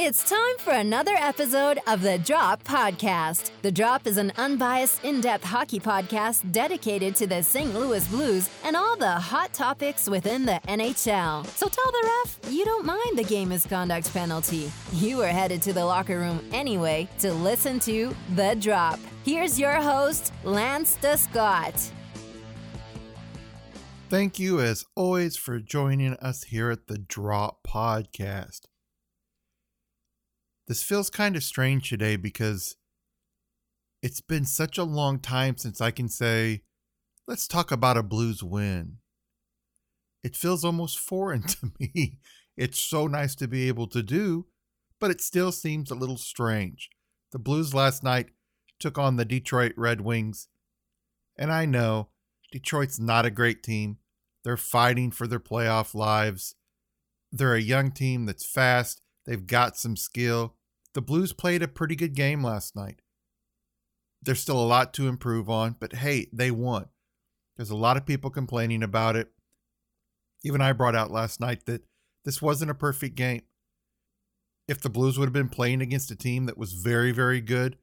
It's time for another episode of the Drop Podcast. The Drop is an unbiased, in depth hockey podcast dedicated to the St. Louis Blues and all the hot topics within the NHL. So tell the ref you don't mind the game misconduct penalty. You were headed to the locker room anyway to listen to The Drop. Here's your host, Lance Scott. Thank you, as always, for joining us here at the Drop Podcast. This feels kind of strange today because it's been such a long time since I can say, let's talk about a Blues win. It feels almost foreign to me. It's so nice to be able to do, but it still seems a little strange. The Blues last night took on the Detroit Red Wings, and I know Detroit's not a great team. They're fighting for their playoff lives. They're a young team that's fast, they've got some skill, the Blues played a pretty good game last night. There's still a lot to improve on, but hey, they won. There's a lot of people complaining about it. Even I brought out last night that this wasn't a perfect game. If the Blues would have been playing against a team that was very, very good,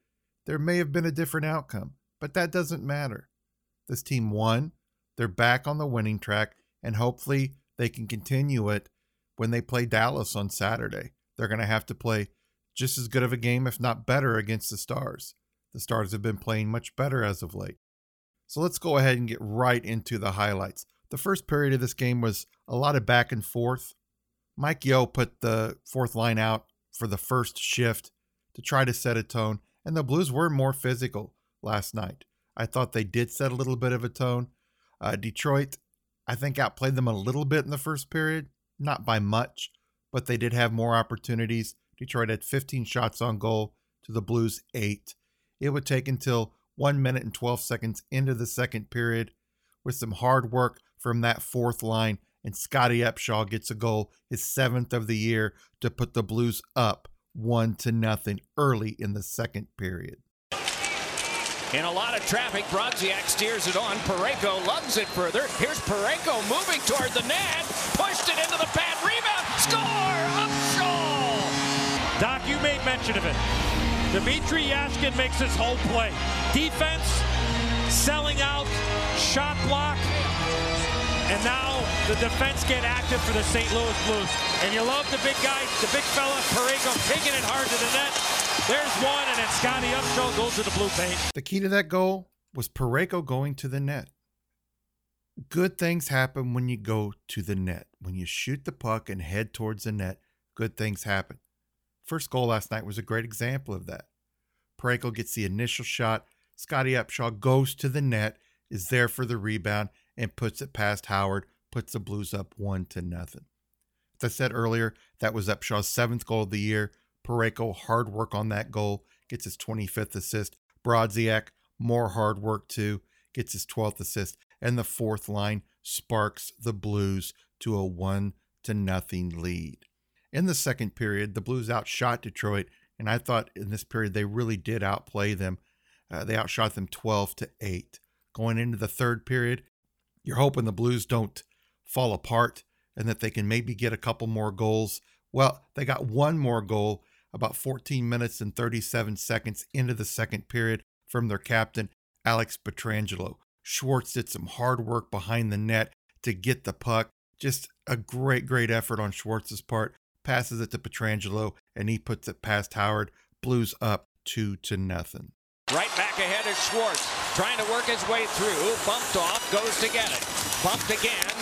there may have been a different outcome, but that doesn't matter. This team won. They're back on the winning track, and hopefully they can continue it when they play Dallas on Saturday. They're going to have to play just as good of a game, if not better, against the Stars. The Stars have been playing much better as of late. So let's go ahead and get right into the highlights. The first period of this game was a lot of back and forth. Mike Yeo put the fourth line out for the first shift to try to set a tone, and the Blues were more physical last night. I thought they did set a little bit of a tone. Uh, Detroit, I think, outplayed them a little bit in the first period, not by much, but they did have more opportunities. Detroit had 15 shots on goal to the Blues 8. It would take until 1 minute and 12 seconds into the second period with some hard work from that fourth line and Scottie Upshall gets a goal, his seventh of the year, to put the Blues up one to nothing early in the second period. In a lot of traffic, Brodziak steers it on. Parayko lugs it further. Here's Parayko moving toward the net. Doc, you made mention of it. Dmitrij Jaskin makes his whole play. Defense, selling out, shot block, and now the defense get active for the St. Louis Blues. And you love the big guy, the big fella, Parayko, taking it hard to the net. There's one, and then Scottie Upshall goes to the blue paint. The key to that goal was Parayko going to the net. Good things happen when you go to the net. When you shoot the puck and head towards the net, good things happen. First goal last night was a great example of that. Parayko gets the initial shot. Scottie Upshall goes to the net, is there for the rebound, and puts it past Howard, puts the Blues up one to nothing. As I said earlier, that was Upshall's seventh goal of the year. Parayko, hard work on that goal, gets his 25th assist. Brodziak, more hard work too, gets his 12th assist. And the fourth line sparks the Blues to a one to nothing lead. In the second period, the Blues outshot Detroit, and I thought in this period they really did outplay them. Uh, they outshot them 12 to 8. Going into the third period, you're hoping the Blues don't fall apart and that they can maybe get a couple more goals. Well, they got one more goal about 14 minutes and 37 seconds into the second period from their captain, Alex Pietrangelo. Schwartz did some hard work behind the net to get the puck. Just a great, great effort on Schwartz's part passes it to Pietrangelo, and he puts it past Howard. Blues up two to nothing. Right back ahead is Schwartz, trying to work his way through. Bumped off, goes to get it. Bumped again,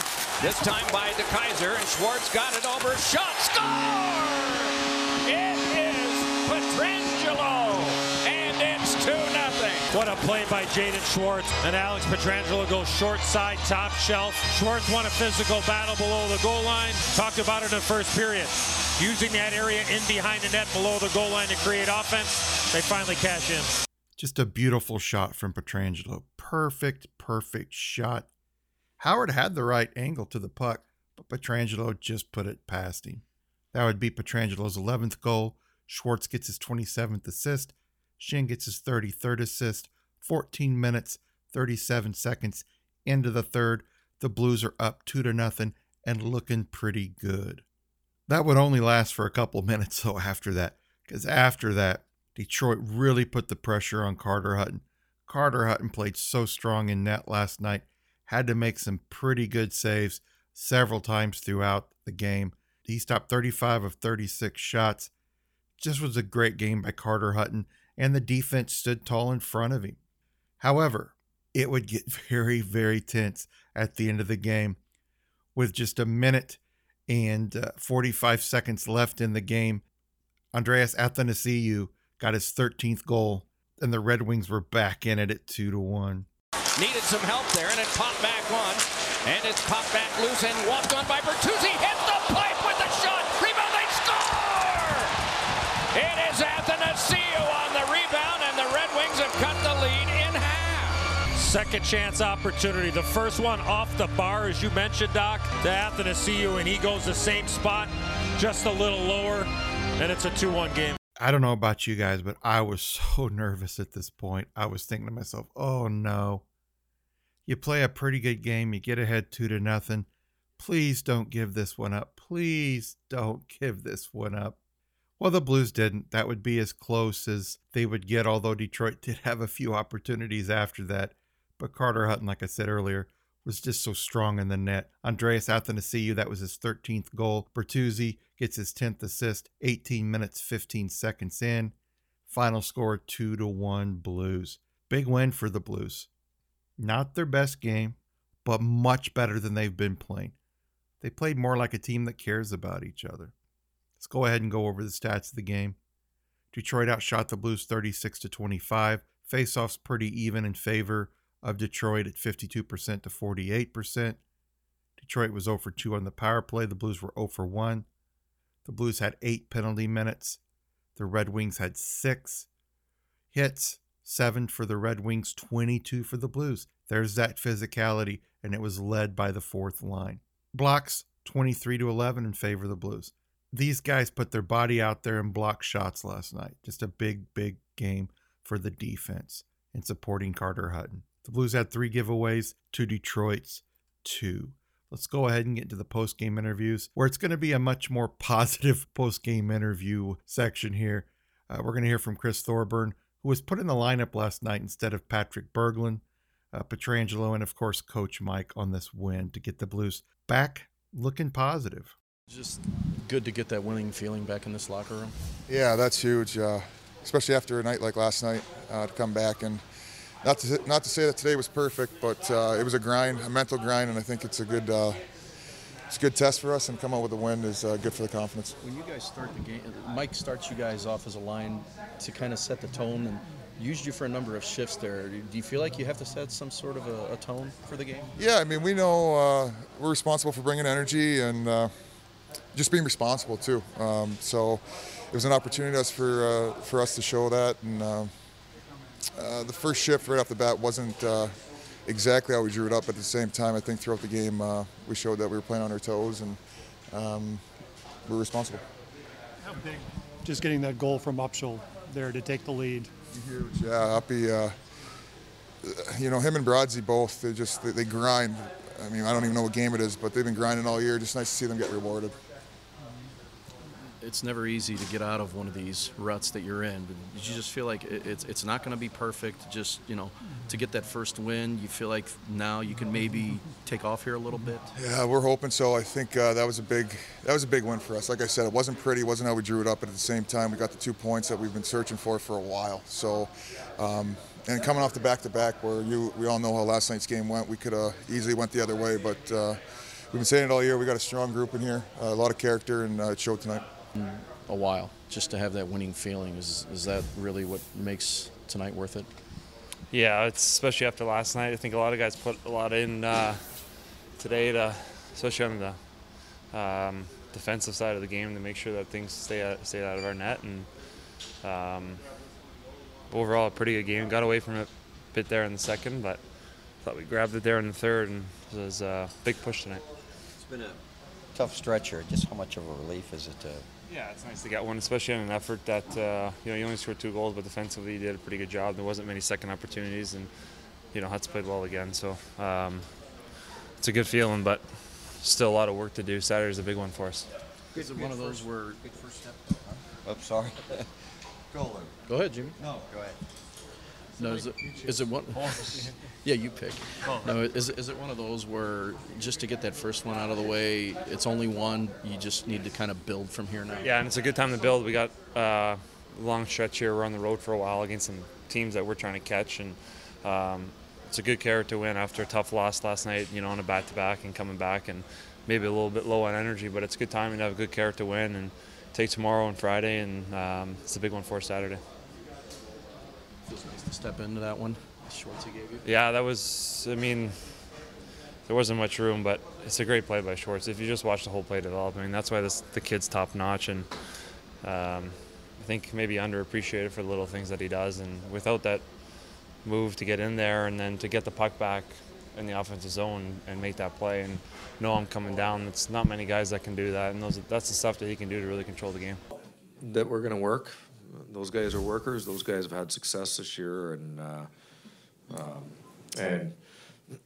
this time by DeKeyser, and Schwartz got it over. Shot, score! What a play by Jaden Schwartz. And Alex Pietrangelo goes short side, top shelf. Schwartz won a physical battle below the goal line. Talked about it in the first period. Using that area in behind the net below the goal line to create offense. They finally cash in. Just a beautiful shot from Pietrangelo. Perfect, perfect shot. Howard had the right angle to the puck, but Pietrangelo just put it past him. That would be Pietrangelo's 11th goal, Schwartz gets his 27th assist. Schenn gets his 33rd assist. 14 minutes, 37 seconds into the third. The Blues are up two to nothing and looking pretty good. That would only last for a couple minutes though after that, because after that, Detroit really put the pressure on Carter Hutton. Carter Hutton played so strong in net last night, had to make some pretty good saves several times throughout the game. He stopped 35 of 36 shots. Just was a great game by Carter Hutton, and the defense stood tall in front of him. However, it would get very, very tense at the end of the game. With just a minute and uh, 45 seconds left in the game, Andreas Athanasiou got his 13th goal, and the Red Wings were back in it at 2 to 1. Needed some help there, and it popped back one. And it's popped back loose and walked on by Bertuzzi. Hit the pipe with the shot. Rebound, they score! It is Athanasiou on the rebound, and the Red Wings have cut the lead. Second chance opportunity. The first one off the bar, as you mentioned, Doc, to Athanasiou, and he goes the same spot, just a little lower, and it's a 2-1 game. I don't know about you guys, but I was so nervous at this point. I was thinking to myself, "Oh no." You play a pretty good game, you get ahead 2 to nothing. Please don't give this one up. Please don't give this one up. Well, the Blues didn't. That would be as close as they would get, although Detroit did have a few opportunities after that. But Carter Hutton, like I said earlier, was just so strong in the net. Andreas Athanasiou, that was his 13th goal. Bertuzzi gets his 10th assist, 18 minutes, 15 seconds in. Final score 2 to 1 Blues. Big win for the Blues. Not their best game, but much better than they've been playing. They played more like a team that cares about each other. Let's go ahead and go over the stats of the game. Detroit outshot the Blues 36 to 25. Faceoffs pretty even in favor of Detroit at 52% to 48%. Detroit was 0 for 2 on the power play. The Blues were 0 for 1. The Blues had eight penalty minutes. The Red Wings had six hits, seven for the Red Wings, 22 for the Blues. There's that physicality, and it was led by the fourth line. Blocks 23 to 11 in favor of the Blues. These guys put their body out there and blocked shots last night. Just a big, big game for the defense in supporting Carter Hutton. The Blues had three giveaways to Detroit's two. Let's go ahead and get into the post game interviews, where it's going to be a much more positive post game interview section here. Uh, we're going to hear from Chris Thorburn, who was put in the lineup last night instead of Patrick Berglund, uh, Pietrangelo, and of course Coach Mike on this win to get the Blues back looking positive. Just good to get that winning feeling back in this locker room. Yeah, that's huge, uh, especially after a night like last night uh, to come back and not to not to say that today was perfect, but uh, it was a grind, a mental grind, and I think it's a good uh, it's a good test for us. And come out with a win is uh, good for the confidence. When you guys start the game, Mike starts you guys off as a line to kind of set the tone and used you for a number of shifts there. Do you feel like you have to set some sort of a, a tone for the game? Yeah, I mean we know uh, we're responsible for bringing energy and uh, just being responsible too. Um, so it was an opportunity for uh, for us to show that and. Uh, the first shift right off the bat wasn't uh, exactly how we drew it up. At the same time, I think throughout the game uh, we showed that we were playing on our toes and um, we are responsible. How big? Just getting that goal from Upshall there to take the lead. Huge. Yeah, Uppy. Uh, you know him and Brodsy both. They just they, they grind. I mean, I don't even know what game it is, but they've been grinding all year. Just nice to see them get rewarded it's never easy to get out of one of these ruts that you're in. But you just feel like it's it's not going to be perfect. Just you know, to get that first win, you feel like now you can maybe take off here a little bit. Yeah, we're hoping so. I think uh, that was a big that was a big win for us. Like I said, it wasn't pretty, it wasn't how we drew it up, but at the same time, we got the two points that we've been searching for for a while. So. Um, and coming off the back-to-back, where you, we all know how last night's game went, we could have easily went the other way. But uh, we've been saying it all year. We got a strong group in here, uh, a lot of character, and uh, it showed tonight a while. Just to have that winning feeling is is that really what makes tonight worth it? Yeah, it's especially after last night. I think a lot of guys put a lot in uh, today to, especially on the um, defensive side of the game, to make sure that things stay out, stay out of our net. And um, overall, a pretty good game. Got away from it a bit there in the second, but thought we grabbed it there in the third, and it was a big push tonight. It's been a tough stretch here. Just how much of a relief is it to Yeah, it's nice to get one, especially on an effort that uh, you know you only scored two goals, but defensively you did a pretty good job. There wasn't many second opportunities, and you know Huts played well again. So um, it's a good feeling, but still a lot of work to do. Saturday's a big one for us. Is it one of those where? Big first step. Oh, sorry. go, Lou. Go ahead, Jimmy. No, go ahead. No, is it, is it one? yeah, you pick. No, is, is it one of those where just to get that first one out of the way, it's only one, you just need to kind of build from here now? Yeah, and it's a good time to build. We got uh, a long stretch here. We're on the road for a while against some teams that we're trying to catch, and um, it's a good character win after a tough loss last night. You know, on a back-to-back and coming back, and maybe a little bit low on energy, but it's a good time to have a good character win and take tomorrow and Friday, and um, it's a big one for Saturday. Feels nice to step into that one. Schwartz gave you. Yeah, that was. I mean, there wasn't much room, but it's a great play by Schwartz. If you just watch the whole play develop, I mean, that's why this the kid's top notch, and um, I think maybe underappreciated for the little things that he does. And without that move to get in there and then to get the puck back in the offensive zone and make that play and know I'm coming down, it's not many guys that can do that, and those that's the stuff that he can do to really control the game. that we're going to work. Those guys are workers. Those guys have had success this year, and uh, um, and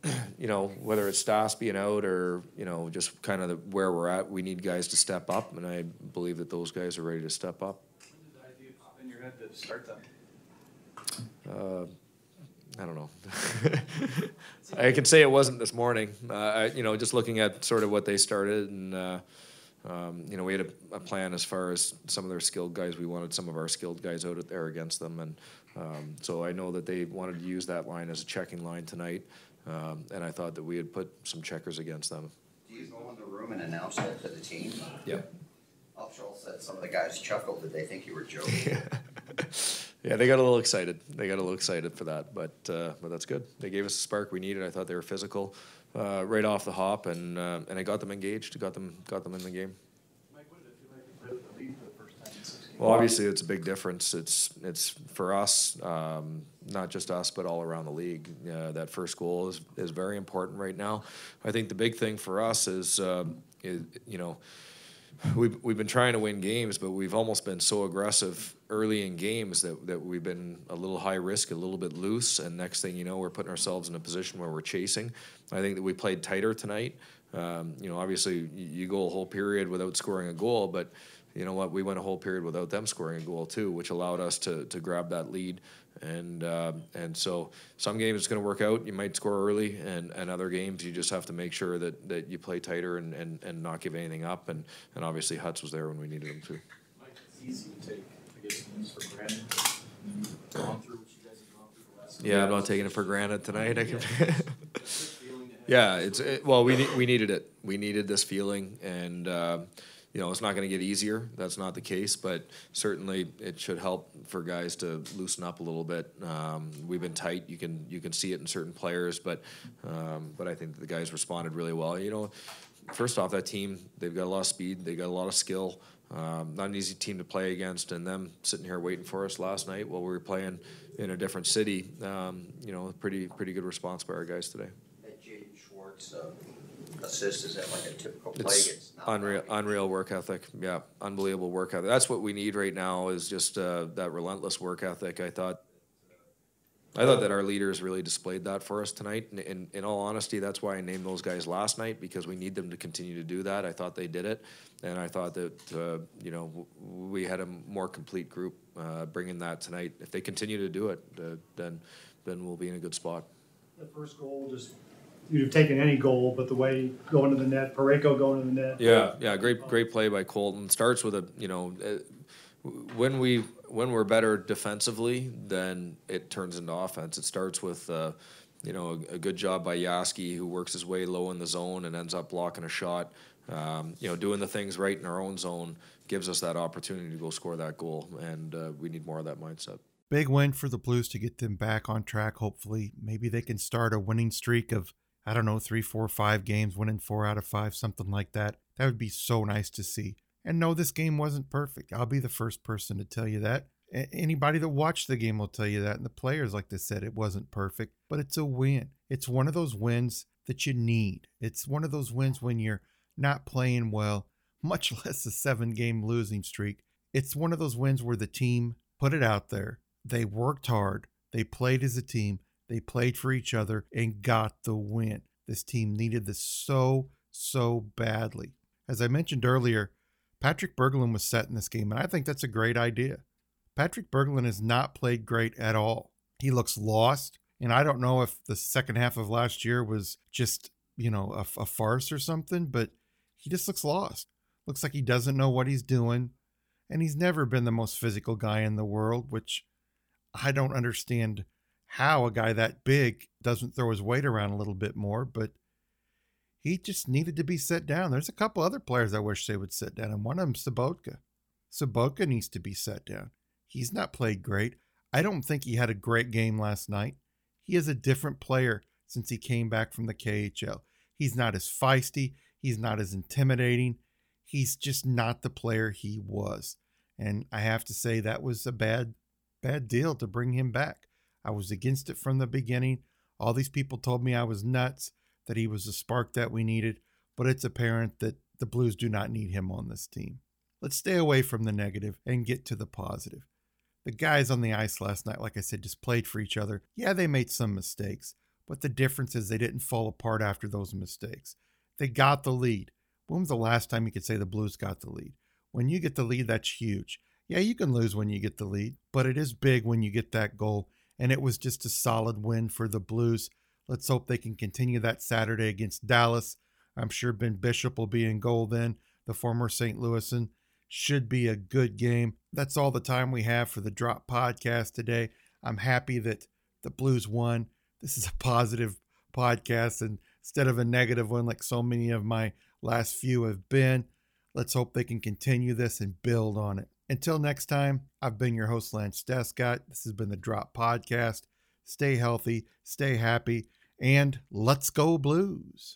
you know whether it's Stas being out or you know just kind of the, where we're at, we need guys to step up, and I believe that those guys are ready to step up. What is the idea In your head to start that. Uh, I don't know. I can say it wasn't this morning. Uh, I, you know, just looking at sort of what they started, and uh, um, you know, we had a, a plan as far as some of their skilled guys. We wanted some of our skilled guys out there against them, and um, so I know that they wanted to use that line as a checking line tonight, um, and I thought that we had put some checkers against them. Do you go in the room and announce that to the team? Yeah. Upshall said some of the guys chuckled. Did they think you were joking? Yeah, they got a little excited. They got a little excited for that, but uh, but that's good. They gave us the spark we needed. I thought they were physical, uh, right off the hop, and uh, and I got them engaged. Got them got them in the game. Well, obviously, it's a big difference. It's it's for us, um, not just us, but all around the league. Uh, that first goal is, is very important right now. I think the big thing for us is, um, is you know, we've we've been trying to win games, but we've almost been so aggressive early in games that, that we've been a little high risk, a little bit loose, and next thing you know, we're putting ourselves in a position where we're chasing. I think that we played tighter tonight. Um, you know, obviously, you, you go a whole period without scoring a goal, but you know what? We went a whole period without them scoring a goal too, which allowed us to to grab that lead. And um, and so some games it's going to work out. You might score early, and, and other games you just have to make sure that, that you play tighter and, and, and not give anything up. And, and obviously Huts was there when we needed him to. It's easy to take, I guess, for granted. Gone through what you guys have gone through the last. Yeah, I'm not taking it for granted tonight. I can. yeah, it's it, well, we we needed it. We needed this feeling, and uh, you know, it's not going to get easier. That's not the case, but certainly it should help for guys to loosen up a little bit. Um, we've been tight. You can you can see it in certain players, but um, but I think the guys responded really well. You know, first off, that team they've got a lot of speed. They got a lot of skill. Um, not an easy team to play against, and them sitting here waiting for us last night while we were playing in a different city. Um, you know, pretty pretty good response by our guys today. That Jaden Schwartz uh, assist, is that like a typical play? It's not unreal, unreal work ethic. Yeah, unbelievable work ethic. That's what we need right now is just uh, that relentless work ethic. I thought, I thought that our leaders really displayed that for us tonight. And in, in all honesty, that's why I named those guys last night because we need them to continue to do that. I thought they did it, and I thought that uh, you know w- we had a more complete group uh, bringing that tonight. If they continue to do it, uh, then then we'll be in a good spot. The first goal, just, you'd have taken any goal, but the way going to the net, Parayko going to the net. Yeah, yeah, great, great play by Colton. Starts with a, you know, uh, when we when we're better defensively, then it turns into offense. It starts with, uh, you know, a, a good job by Yaski who works his way low in the zone and ends up blocking a shot. Um, you know, doing the things right in our own zone gives us that opportunity to go score that goal, and uh, we need more of that mindset. Big win for the Blues to get them back on track, hopefully. Maybe they can start a winning streak of, I don't know, three, four, five games, winning four out of five, something like that. That would be so nice to see. And no, this game wasn't perfect. I'll be the first person to tell you that. A- Anybody that watched the game will tell you that. And the players, like they said, it wasn't perfect, but it's a win. It's one of those wins that you need. It's one of those wins when you're not playing well, much less a seven game losing streak. It's one of those wins where the team put it out there. They worked hard. They played as a team. They played for each other and got the win. This team needed this so, so badly. As I mentioned earlier, Patrick Berglund was set in this game, and I think that's a great idea. Patrick Berglund has not played great at all. He looks lost, and I don't know if the second half of last year was just, you know, a, a farce or something, but he just looks lost. Looks like he doesn't know what he's doing, and he's never been the most physical guy in the world, which I don't understand how a guy that big doesn't throw his weight around a little bit more, but he just needed to be set down. There's a couple other players I wish they would sit down, and one of them Sobotka. Sobotka needs to be set down. He's not played great. I don't think he had a great game last night. He is a different player since he came back from the KHL. He's not as feisty. He's not as intimidating. He's just not the player he was. And I have to say that was a bad, bad deal to bring him back. I was against it from the beginning. All these people told me I was nuts, that he was the spark that we needed, but it's apparent that the Blues do not need him on this team. Let's stay away from the negative and get to the positive. The guys on the ice last night, like I said, just played for each other. Yeah, they made some mistakes, but the difference is they didn't fall apart after those mistakes. They got the lead. When was the last time you could say the Blues got the lead? When you get the lead, that's huge. Yeah, you can lose when you get the lead, but it is big when you get that goal and it was just a solid win for the Blues. Let's hope they can continue that Saturday against Dallas. I'm sure Ben Bishop will be in goal then. The former St. Louisan should be a good game. That's all the time we have for the Drop podcast today. I'm happy that the Blues won. This is a positive podcast and instead of a negative one like so many of my last few have been. Let's hope they can continue this and build on it. Until next time, I've been your host, Lance Descott. This has been the Drop Podcast. Stay healthy, stay happy, and let's go, Blues.